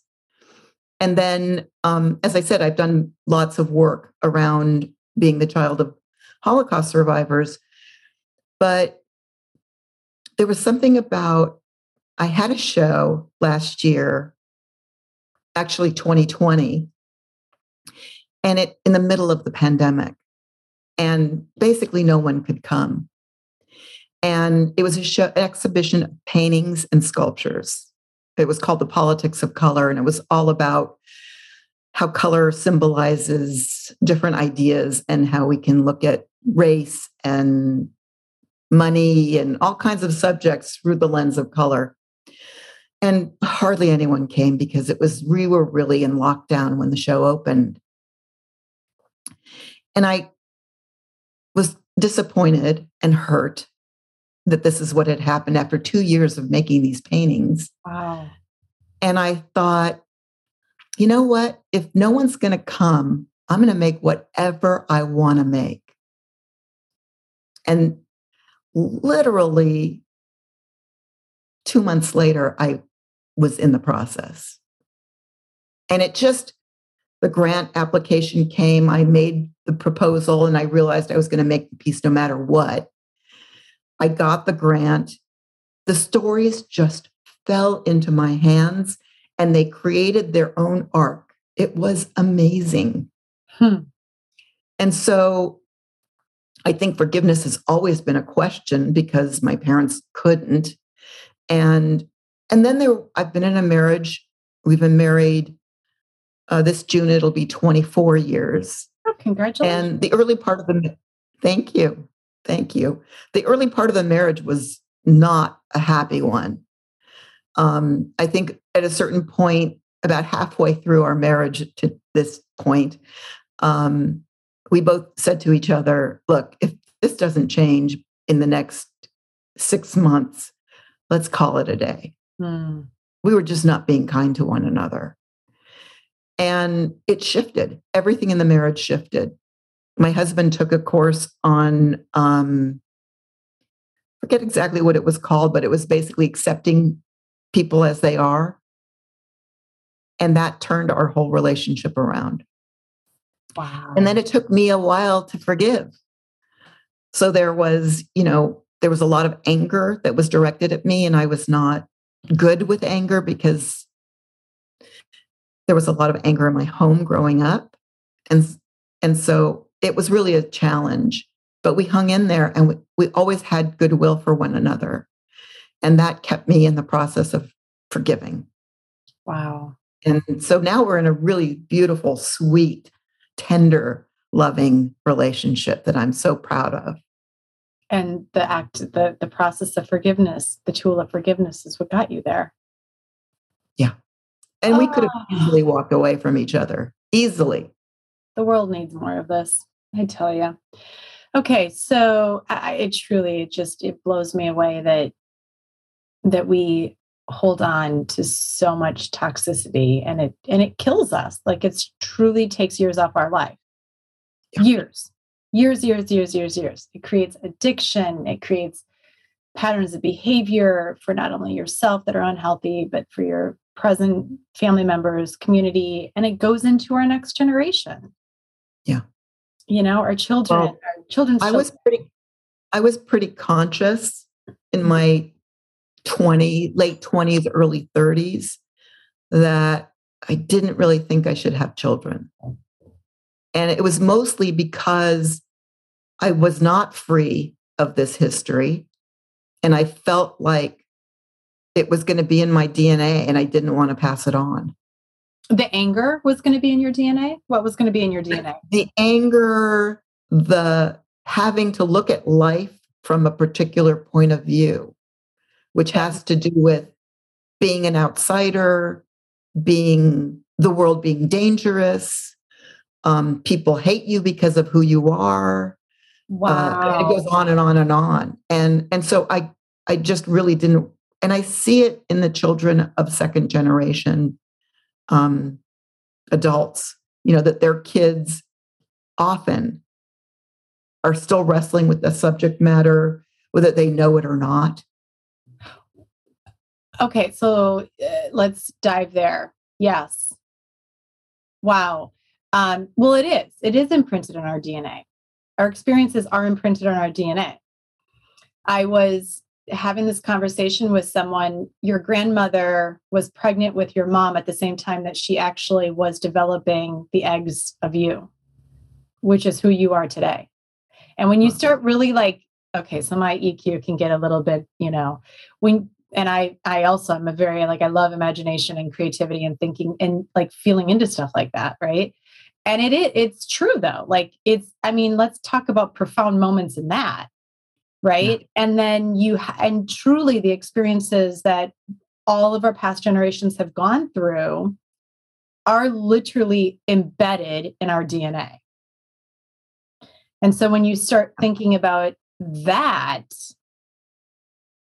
[SPEAKER 2] And then, um, as I said, I've done lots of work around being the child of Holocaust survivors. But there was something about, I had a show last year, actually 2020, and it in the middle of the pandemic. And basically, no one could come. And it was a show, exhibition of paintings and sculptures. It was called The Politics of Color, and it was all about how color symbolizes different ideas and how we can look at race and money and all kinds of subjects through the lens of color. And hardly anyone came because it was we were really in lockdown when the show opened. And I was disappointed and hurt that this is what had happened after two years of making these paintings.
[SPEAKER 1] Wow.
[SPEAKER 2] And I thought, you know what? If no one's going to come, I'm going to make whatever I want to make. And literally two months later, I was in the process. And it just, the grant application came. I made the proposal and I realized I was going to make the piece no matter what. I got the grant. The stories just fell into my hands and they created their own arc. It was amazing. Hmm. And so I think forgiveness has always been a question because my parents couldn't. And and then there I've been in a marriage. We've been married uh, this June it'll be 24 years.
[SPEAKER 1] Oh, congratulations.
[SPEAKER 2] And the early part of the thank you. Thank you. The early part of the marriage was not a happy one. Um, I think at a certain point, about halfway through our marriage to this point, um, we both said to each other, look, if this doesn't change in the next six months, let's call it a day. Mm. We were just not being kind to one another. And it shifted. Everything in the marriage shifted my husband took a course on um, forget exactly what it was called, but it was basically accepting people as they are. And that turned our whole relationship around.
[SPEAKER 1] Wow.
[SPEAKER 2] And then it took me a while to forgive. So there was, you know, there was a lot of anger that was directed at me, and I was not good with anger because there was a lot of anger in my home growing up. And and so it was really a challenge, but we hung in there and we, we always had goodwill for one another. And that kept me in the process of forgiving.
[SPEAKER 1] Wow.
[SPEAKER 2] And so now we're in a really beautiful, sweet, tender, loving relationship that I'm so proud of.
[SPEAKER 1] And the act, the the process of forgiveness, the tool of forgiveness is what got you there.
[SPEAKER 2] Yeah. And oh. we could have ah. easily walked away from each other. Easily.
[SPEAKER 1] The world needs more of this. I tell you. Okay, so I, it truly it just it blows me away that that we hold on to so much toxicity and it and it kills us. Like it's truly takes years off our life. Yeah. Years. Years, years, years, years, years. It creates addiction. It creates patterns of behavior for not only yourself that are unhealthy, but for your present family members, community, and it goes into our next generation. You know, our children, well, our children's
[SPEAKER 2] I
[SPEAKER 1] children.
[SPEAKER 2] was pretty I was pretty conscious in my 20, late 20s, early 30s that I didn't really think I should have children. And it was mostly because I was not free of this history. And I felt like it was going to be in my DNA and I didn't want to pass it on.
[SPEAKER 1] The anger was going to be in your DNA? What was going to be in your DNA?
[SPEAKER 2] The anger, the having to look at life from a particular point of view, which has to do with being an outsider, being the world being dangerous. Um, people hate you because of who you are.
[SPEAKER 1] Wow.
[SPEAKER 2] Uh, it goes on and on and on. And and so I I just really didn't and I see it in the children of second generation um, adults, you know, that their kids often are still wrestling with the subject matter, whether they know it or not.
[SPEAKER 1] Okay, so uh, let's dive there. Yes. Wow. Um, well, it is. It is imprinted in our DNA. Our experiences are imprinted on our DNA. I was having this conversation with someone. Your grandmother was pregnant with your mom at the same time that she actually was developing the eggs of you, which is who you are today. And when you start really like, okay, so my EQ can get a little bit, you know, when and I I also i'm a very like I love imagination and creativity and thinking and like feeling into stuff like that, right? And it, it it's true though. Like it's I mean, let's talk about profound moments in that. Right? Yeah. And then you and truly the experiences that all of our past generations have gone through are literally embedded in our DNA. And so when you start thinking about that,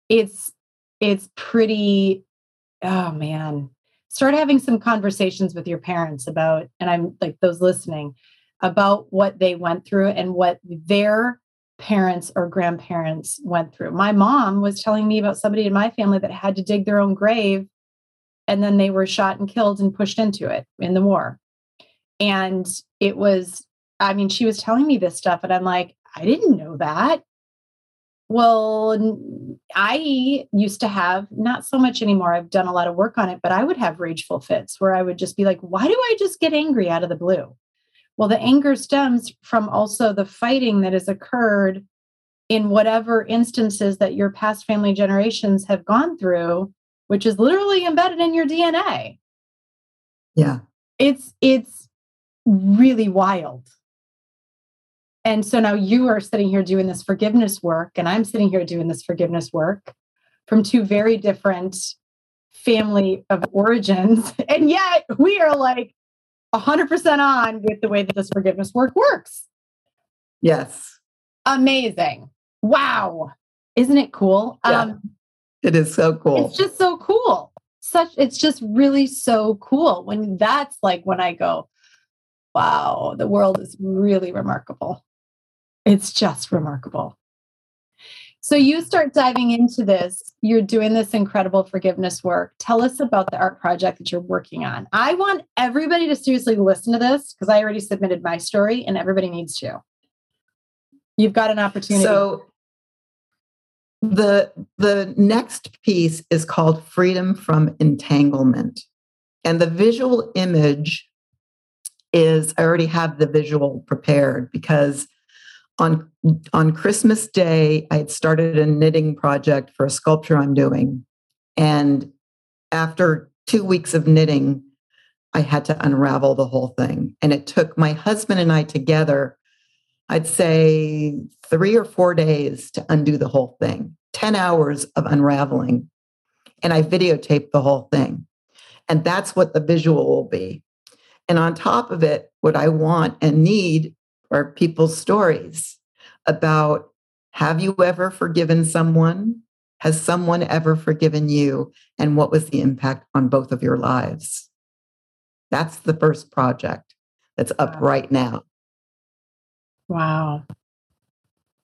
[SPEAKER 1] it's it's pretty oh man. Start having some conversations with your parents about and I'm like those listening about what they went through and what their parents or grandparents went through. My mom was telling me about somebody in my family that had to dig their own grave and then they were shot and killed and pushed into it in the war. And it was I mean, she was telling me this stuff, and I'm like, I didn't know that. Well, I used to have not so much anymore. I've done a lot of work on it, but I would have rageful fits where I would just be like, why do I just get angry out of the blue? Well, the anger stems from also the fighting that has occurred in whatever instances that your past family generations have gone through, which is literally embedded in your DNA.
[SPEAKER 2] Yeah.
[SPEAKER 1] It's it's really wild. And so now you are sitting here doing this forgiveness work, and I'm sitting here doing this forgiveness work from two very different family of origins. And yet we are like 100% on with the way that this forgiveness work works.
[SPEAKER 2] Yes.
[SPEAKER 1] Amazing. Wow. Isn't it cool?
[SPEAKER 2] Yeah. Um, it is so cool.
[SPEAKER 1] It's just so cool. Such it's just really so cool when that's like when I go, wow, the world is really remarkable. It's just remarkable. So you start diving into this. You're doing this incredible forgiveness work. Tell us about the art project that you're working on. I want everybody to seriously listen to this because I already submitted my story and everybody needs to. You've got an opportunity.
[SPEAKER 2] So the the next piece is called freedom from entanglement. And the visual image is I already have the visual prepared because on on Christmas Day, I had started a knitting project for a sculpture I'm doing, and after two weeks of knitting, I had to unravel the whole thing, and it took my husband and I together. I'd say three or four days to undo the whole thing, 10 hours of unraveling. And I videotaped the whole thing. And that's what the visual will be. And on top of it, what I want and need are people's stories about have you ever forgiven someone? Has someone ever forgiven you? And what was the impact on both of your lives? That's the first project that's up wow. right now.
[SPEAKER 1] Wow.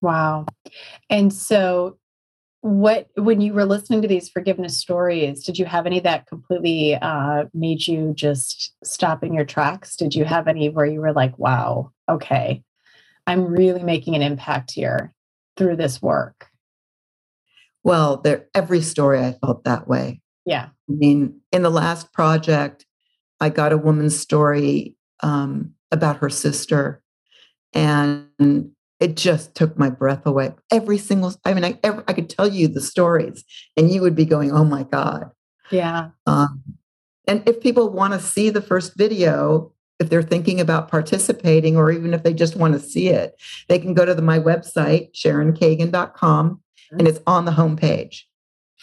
[SPEAKER 1] Wow. And so what when you were listening to these forgiveness stories did you have any that completely uh, made you just stop in your tracks? Did you have any where you were like wow okay i'm really making an impact here through this work
[SPEAKER 2] well there every story i felt that way.
[SPEAKER 1] Yeah.
[SPEAKER 2] I mean in the last project i got a woman's story um, about her sister and it just took my breath away. Every single, I mean, I, every, I could tell you the stories and you would be going, oh my God.
[SPEAKER 1] Yeah.
[SPEAKER 2] Um, and if people want to see the first video, if they're thinking about participating or even if they just want to see it, they can go to the, my website, sharonkagan.com, mm-hmm. and it's on the homepage.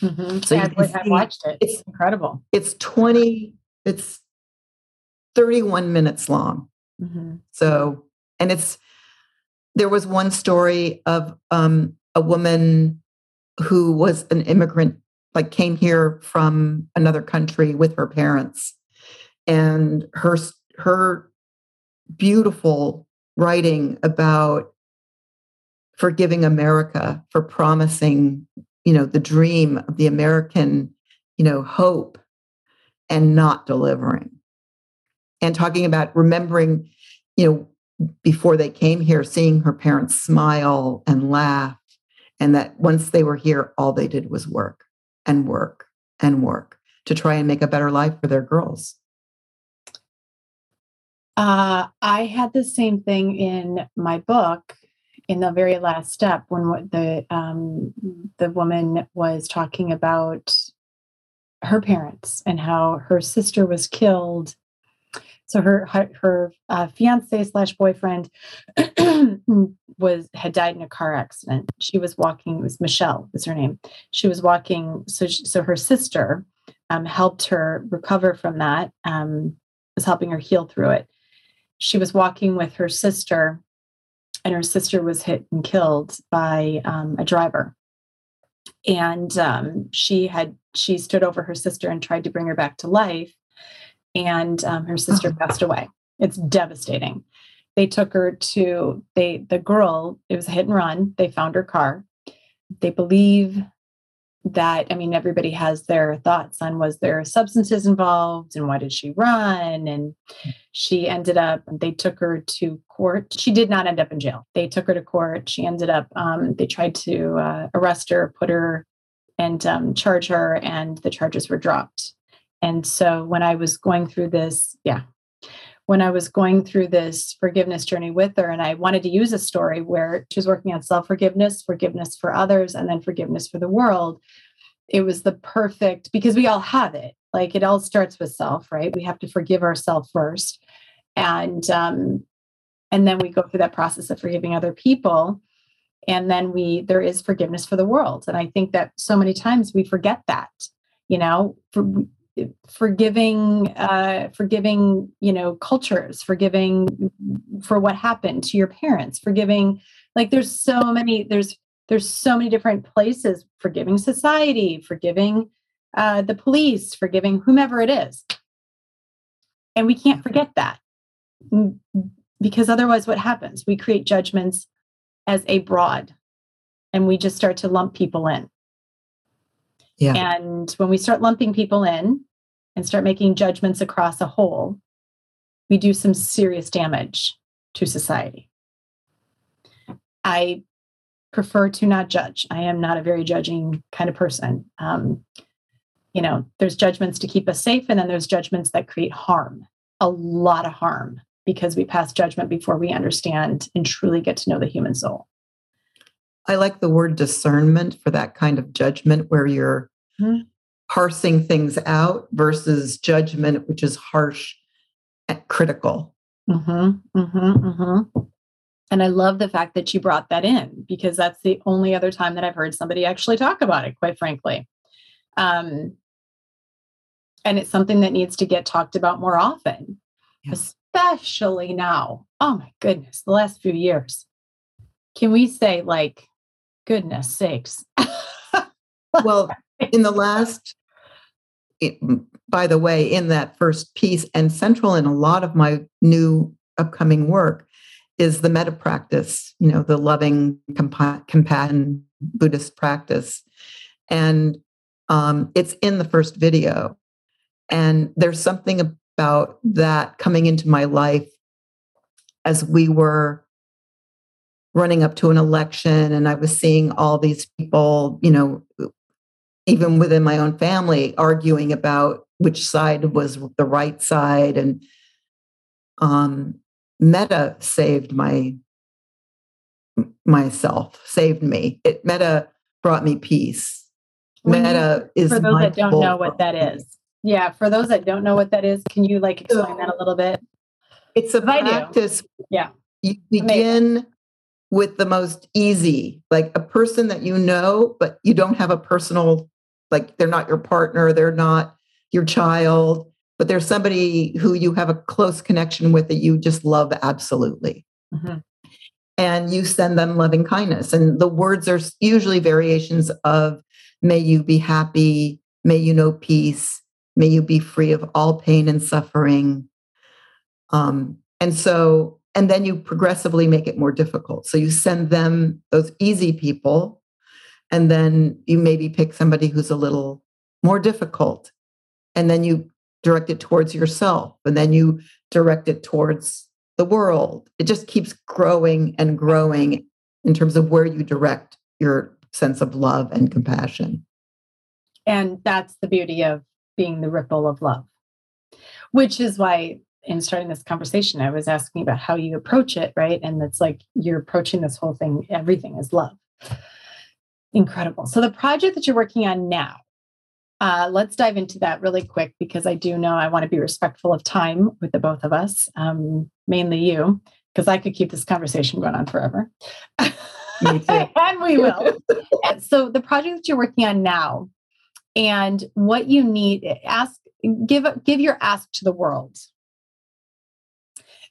[SPEAKER 1] Mm-hmm. So yeah, I've, I've watched it. It's incredible.
[SPEAKER 2] It's 20, it's 31 minutes long. Mm-hmm. So, and it's, there was one story of um, a woman who was an immigrant, like came here from another country with her parents, and her her beautiful writing about forgiving America for promising, you know, the dream of the American, you know, hope and not delivering. And talking about remembering, you know, before they came here, seeing her parents smile and laugh, and that once they were here, all they did was work and work and work to try and make a better life for their girls.
[SPEAKER 1] Uh, I had the same thing in my book in the very last step when the um, the woman was talking about her parents and how her sister was killed so her her, uh, fiance slash boyfriend was had died in a car accident. She was walking. It was Michelle was her name. She was walking. So she, so her sister um, helped her recover from that. Um, was helping her heal through it. She was walking with her sister, and her sister was hit and killed by um, a driver. And um, she had she stood over her sister and tried to bring her back to life and um, her sister oh. passed away. It's devastating. They took her to they the girl. It was a hit and run. They found her car. They believe that I mean everybody has their thoughts on was there substances involved and why did she run and she ended up they took her to court she did not end up in jail they took her to court she ended up um, they tried to uh, arrest her put her and um, charge her and the charges were dropped and so when I was going through this, yeah, when I was going through this forgiveness journey with her, and I wanted to use a story where she was working on self forgiveness, forgiveness for others, and then forgiveness for the world, it was the perfect because we all have it. Like it all starts with self, right? We have to forgive ourselves first, and um, and then we go through that process of forgiving other people, and then we there is forgiveness for the world. And I think that so many times we forget that. You know, for, forgiving uh, forgiving you know cultures forgiving for what happened to your parents forgiving like there's so many there's there's so many different places. Forgiving society forgiving uh, the police forgiving whomever it is. And we can't forget that. Because otherwise what happens? We create judgments as a broad and we just start to lump people in. Yeah. And when we start lumping people in and start making judgments across a whole, we do some serious damage to society. I prefer to not judge. I am not a very judging kind of person. Um, you know, there's judgments to keep us safe, and then there's judgments that create harm, a lot of harm, because we pass judgment before we understand and truly get to know the human soul.
[SPEAKER 2] I like the word discernment for that kind of judgment where you're mm-hmm. Parsing things out versus judgment, which is harsh and critical.
[SPEAKER 1] Mm-hmm, mm-hmm, mm-hmm. And I love the fact that you brought that in because that's the only other time that I've heard somebody actually talk about it, quite frankly. Um, and it's something that needs to get talked about more often, yes. especially now. Oh my goodness, the last few years. Can we say, like, goodness sakes?
[SPEAKER 2] Well, in the last it, by the way in that first piece and central in a lot of my new upcoming work is the metta practice, you know, the loving compa- compassion Buddhist practice. And um, it's in the first video. And there's something about that coming into my life as we were running up to an election and I was seeing all these people, you know, even within my own family arguing about which side was the right side and um metta saved my myself saved me it Metta brought me peace
[SPEAKER 1] When you-
[SPEAKER 2] is
[SPEAKER 1] for those that don't know what that is. Yeah, for those that don't know what that is, can you like explain that a little bit?
[SPEAKER 2] It's a practice.
[SPEAKER 1] Yeah.
[SPEAKER 2] You begin with the most easy, like a person that you know, but you don't have a personal, like they're not your partner, they're not your child, but they're somebody who you have a close connection with that you just love absolutely.
[SPEAKER 1] Mhm.
[SPEAKER 2] And you send them loving kindness. And the words are usually variations of, may you be happy, may you know peace, may you be free of all pain and suffering. Um, and so, and then you progressively make it more difficult. So you send them those easy people, and then you maybe pick somebody who's a little more difficult. And then you direct it towards yourself, and then you direct it towards the world. It just keeps growing and growing in terms of where you direct your sense of love and compassion.
[SPEAKER 1] And that's the beauty of being the ripple of love, which is why in starting this conversation, I was asking about how you approach it, right? And it's like you're approaching this whole thing, everything is love. Incredible. So, the project that you're working on now, uh, let's dive into that really quick because I do know I want to be respectful of time with the both of us, um, mainly you, because I could keep this conversation going on forever. And we will. And so, the project that you're working on now, and what you need ask give give your ask to the world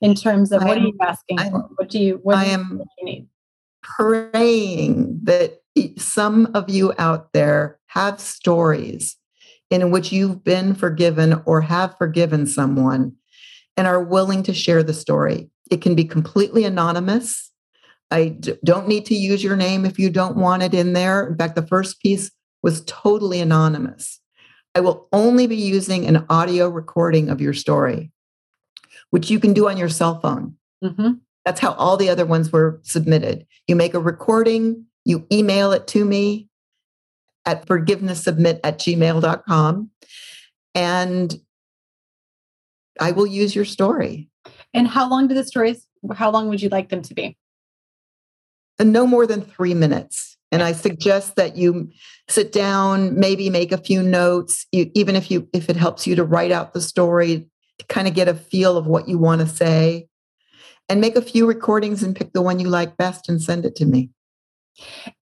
[SPEAKER 1] in terms of what are you asking
[SPEAKER 2] I'm-
[SPEAKER 1] for what do you what
[SPEAKER 2] I
[SPEAKER 1] do you-
[SPEAKER 2] am-
[SPEAKER 1] you need
[SPEAKER 2] praying that some of you out there have stories in which you've been forgiven or have forgiven someone and are willing to share the story. It can be completely anonymous. I d- don't need to use your name if you don't want it in there. In fact, the first piece was totally anonymous. I will only be using an audio recording of your story, which you can do on your cell phone.
[SPEAKER 1] Mhm.
[SPEAKER 2] That's how all the other ones were submitted. You make a recording, you email it to me at forgivenesssubmit at gmail.com, and I will use your story.
[SPEAKER 1] and how long do the stories how long would you like them to be
[SPEAKER 2] And no more than three minutes. And I suggest that you sit down, maybe make a few notes, you, even if you if it helps you to write out the story to kind of get a feel of what you want to say. And make a few recordings and pick the one you like best and send it to me.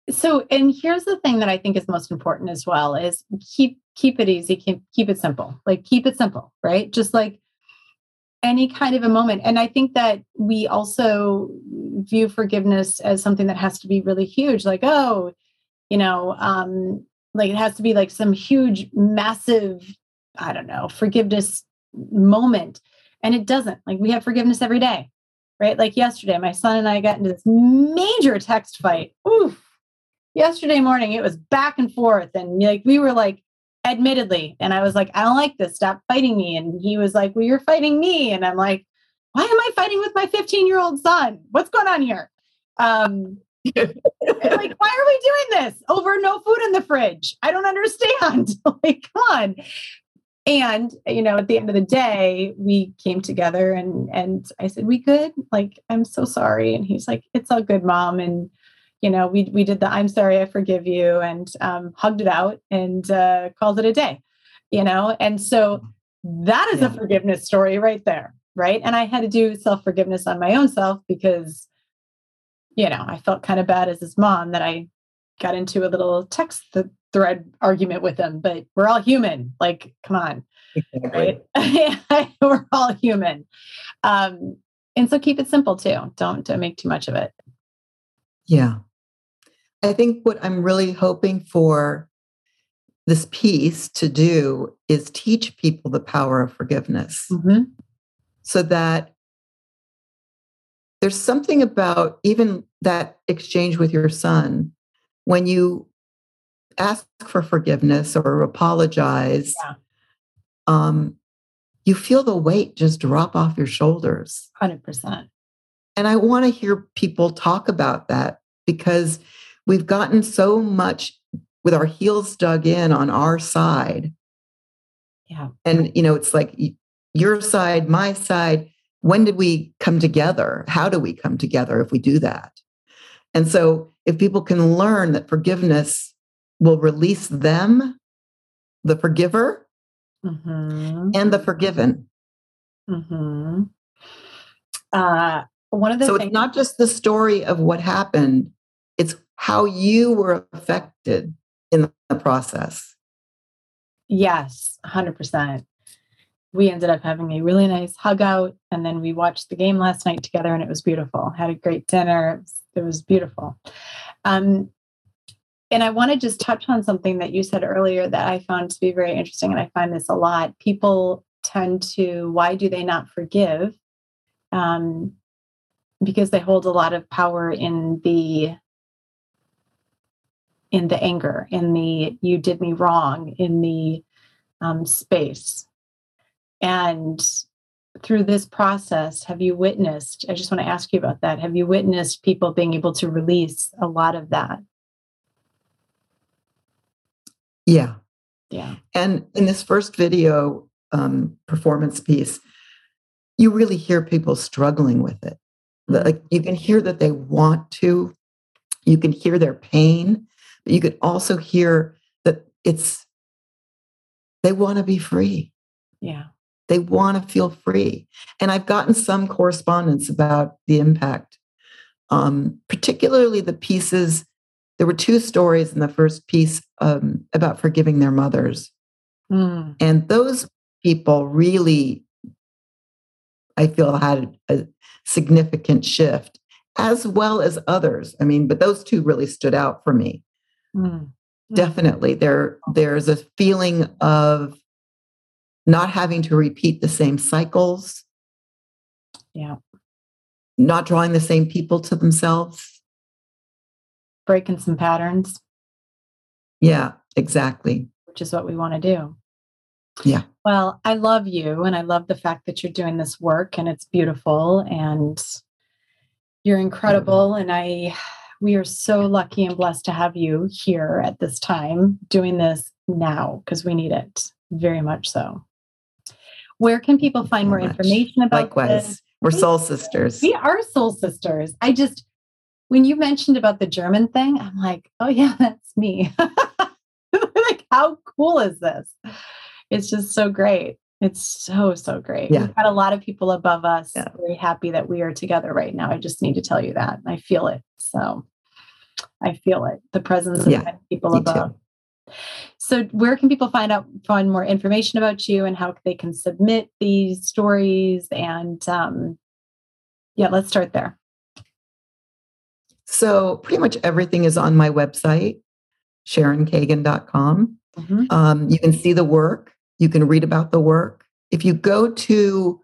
[SPEAKER 1] So and here's the thing that i think is most important as well is keep keep it easy keep keep it simple like keep it simple right? Just like any kind of a moment. And i think that we also view forgiveness as something that has to be really huge like oh you know um like it has to be like some huge massive i don't know forgiveness moment. And it doesn't. Like we have forgiveness every day right? Like yesterday my son and i got into this major text fight. Oof. Yesterday morning it was back and forth and like we were like admittedly and i was like i don't like this. Stop fighting me. And he was like well you're fighting me. And i'm like why am i fighting with my 15 year old son? What's going on here? Um like why are we doing this? Over no food in the fridge. I don't understand. Like come on and you know at the end of the day we came together and and i said we good? Like i'm so sorry. And he's like it's all good mom. And you know we we did the i'm sorry i forgive you and um, hugged it out and uh, called it a day you know? And so that is a forgiveness story right there right? And i had to do self forgiveness on my own self because you know i felt kind of bad as his mom that i got into a little text th- thread argument with them, but we're all human like come on right? We're all human. Um and so keep it simple too. Don't don't make too much of it.
[SPEAKER 2] Yeah. I think what I'm really hoping for this piece to do is teach people the power of forgiveness.
[SPEAKER 1] Mhm.
[SPEAKER 2] so that there's something about even that exchange with your son when you ask for forgiveness or apologize
[SPEAKER 1] Yeah.
[SPEAKER 2] um, you feel the weight just drop off your shoulders
[SPEAKER 1] 100%.
[SPEAKER 2] and i want to hear people talk about that because we've gotten so much with our heels dug in on our side
[SPEAKER 1] Yeah.
[SPEAKER 2] and you know it's like your side my side when did we come together how do we come together if we do that and so if people can learn that forgiveness will release them the forgiver
[SPEAKER 1] hmm
[SPEAKER 2] and the forgiven
[SPEAKER 1] hmm Uh, one of the
[SPEAKER 2] so
[SPEAKER 1] things,
[SPEAKER 2] it's not just the story of what happened it's how you were affected in the process
[SPEAKER 1] yes, 100%. We ended up having a really nice hug out, and then we watched the game last night together, and it was beautiful. Had a great dinner. It was, it was beautiful. Um, and I want to just touch on something that you said earlier that I found to be very interesting, and I find this a lot. People tend to, why do they not forgive? Um, because they hold a lot of power in the in the anger, in the you did me wrong, in the um, space. And through this process, have you witnessed? I just want to ask you about that. Have you witnessed people being able to release a lot of that?
[SPEAKER 2] Yeah
[SPEAKER 1] Yeah.
[SPEAKER 2] And in this first video um, performance piece, you really hear people struggling with it. The- Like you can hear that they want to, you can hear their pain, but you could also hear that it's they want to be free.
[SPEAKER 1] Yeah.
[SPEAKER 2] They want to feel free. And I've gotten some correspondence about the impact, um, particularly the pieces. There were two stories in the first piece um, about forgiving their mothers.
[SPEAKER 1] Mm,
[SPEAKER 2] And those people really, I feel, had a significant shift, as well as others. I mean, but those two really stood out for me.
[SPEAKER 1] mm.
[SPEAKER 2] Definitely, there there's a feeling of not having to repeat the same cycles.
[SPEAKER 1] Yeah.
[SPEAKER 2] Not drawing the same people to themselves.
[SPEAKER 1] Breaking some patterns,
[SPEAKER 2] Yeah, exactly.
[SPEAKER 1] which is what we want to do.
[SPEAKER 2] Yeah.
[SPEAKER 1] Well, I love you and I love the fact that you're doing this work and it's beautiful and you're incredible. And I, we are so lucky and blessed to have you here at this time doing this now because we need it very much so. Where can people find
[SPEAKER 2] so
[SPEAKER 1] more
[SPEAKER 2] much.
[SPEAKER 1] information about
[SPEAKER 2] Likewise,
[SPEAKER 1] this?
[SPEAKER 2] we're soul sisters.
[SPEAKER 1] We are soul sisters. I just, when you mentioned about the German thing, I'm like, oh yeah, that's me. like, how cool is this? It's just so great. It's so, so great.
[SPEAKER 2] Yeah.
[SPEAKER 1] We've got a lot of people above us.
[SPEAKER 2] Yeah.
[SPEAKER 1] Very happy that we are together right now. I just need to tell you that. I feel it. So I feel it. The presence of
[SPEAKER 2] Yeah,
[SPEAKER 1] many people
[SPEAKER 2] me too.
[SPEAKER 1] above. So where can people find out find more information about you and how they can submit these stories and um yeah, let's start there.
[SPEAKER 2] So pretty much everything is on my website, sharonkagan.com.
[SPEAKER 1] Mhm.
[SPEAKER 2] Um, you can see the work. You can read about the work. If you go to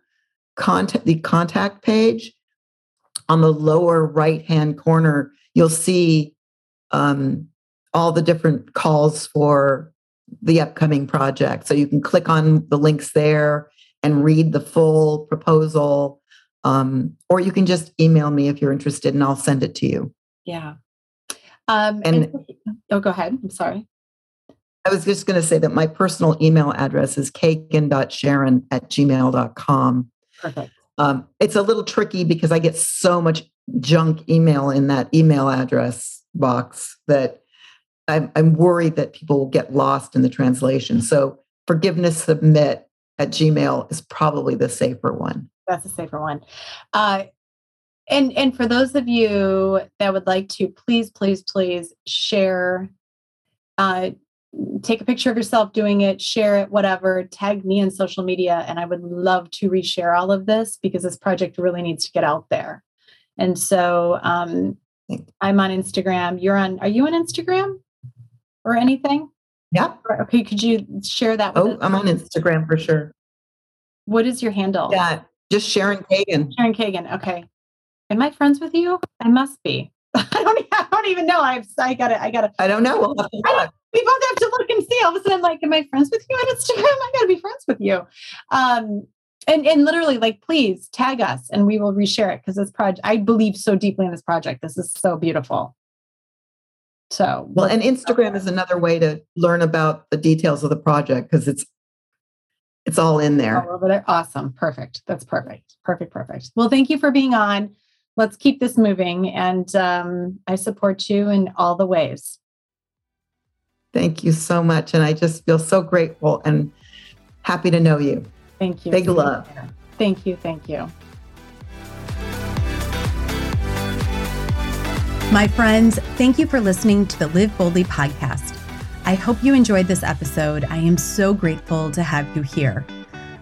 [SPEAKER 2] contact the contact page on the lower right hand corner, you'll see um, all the different calls for the upcoming project. So you can click on the links there and read the full proposal. Um, or you can just email me if you're interested and I'll send it to you.
[SPEAKER 1] Yeah. Um
[SPEAKER 2] And-
[SPEAKER 1] and, oh go ahead. I'm sorry.
[SPEAKER 2] I was just going to say that my personal email address is kagan.sharon at gmail.com.
[SPEAKER 1] Perfect.
[SPEAKER 2] Um, it's a little tricky because I get so much junk email in that email address box that I'm, I'm worried that people will get lost in the translation. So forgiveness submit at Gmail is probably the safer one.
[SPEAKER 1] That's a safer one. Uh and and for those of you that would like to please please please share uh take a picture of yourself doing it share it whatever tag me in social media and i would love to reshare all of this because this project really needs to get out there and so um i'm on instagram you're on are you on instagram or anything
[SPEAKER 2] Yeah.
[SPEAKER 1] Okay could you share that with
[SPEAKER 2] Oh,
[SPEAKER 1] us?
[SPEAKER 2] I'm on Instagram for sure.
[SPEAKER 1] what is your handle
[SPEAKER 2] Yeah. Just Sharon Kagan.
[SPEAKER 1] sharon kagan okay
[SPEAKER 3] Am I friends with you? I must be. I don't. I don't even know. I've. I gotta. I gotta.
[SPEAKER 2] I don't know. We'll have to look.
[SPEAKER 3] we both have to look and see. All of a sudden, I'm like, am I friends with you on Instagram? I gotta be friends with you. Um, and and literally, like, please tag us, and we will reshare it because this project. I believe so deeply in this project. This is so beautiful. So
[SPEAKER 2] well, and Instagram is another way to learn about the details of the project because it's it's all in there.
[SPEAKER 3] All over there. Awesome. Perfect. That's perfect. Perfect. Perfect. Well, thank you for being on. Let's keep this moving. And um, I support you in all the ways.
[SPEAKER 2] Thank you so much. And I just feel so grateful and happy to know you.
[SPEAKER 3] Thank you.
[SPEAKER 2] Big love.
[SPEAKER 3] Thank you. Thank you.
[SPEAKER 1] My friends, thank you for listening to the Live Boldly podcast. I hope you enjoyed this episode. I am so grateful to have you here.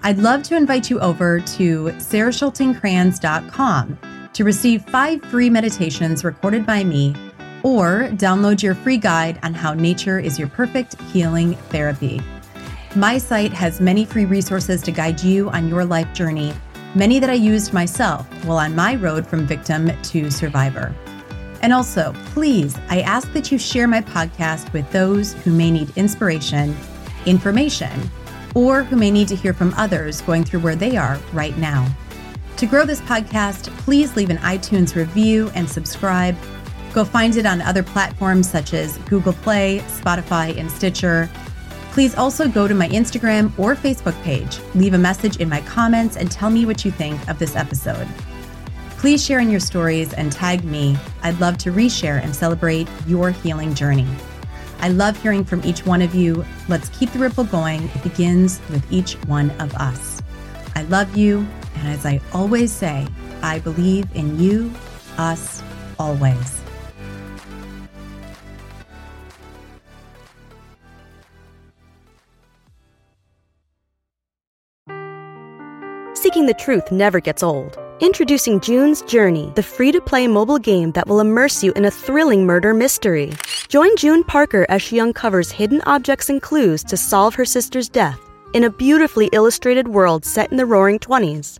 [SPEAKER 1] I'd love to invite you over to sarahschultingkranz.com to receive five free meditations recorded by me or download your free guide on how nature is your perfect healing therapy. My site has many free resources to guide you on your life journey, many that I used myself while on my road from victim to survivor. And also, please, I ask that you share my podcast with those who may need inspiration, information, or who may need to hear from others going through where they are right now. To grow this podcast, please leave an iTunes review and subscribe. Go find it on other platforms such as Google Play, Spotify, and Stitcher. Please also go to my Instagram or Facebook page, leave a message in my comments, and tell me what you think of this episode. Please share in your stories and tag me. I'd love to reshare and celebrate your healing journey. I love hearing from each one of you. Let's keep the ripple going. It begins with each one of us. I love you. And as I always say, I believe in you, us, always.
[SPEAKER 4] Seeking the truth never gets old. Introducing June's Journey, the free to play mobile game that will immerse you in a thrilling murder mystery. Join June Parker as she uncovers hidden objects and clues to solve her sister's death in a beautifully illustrated world set in the roaring 20s.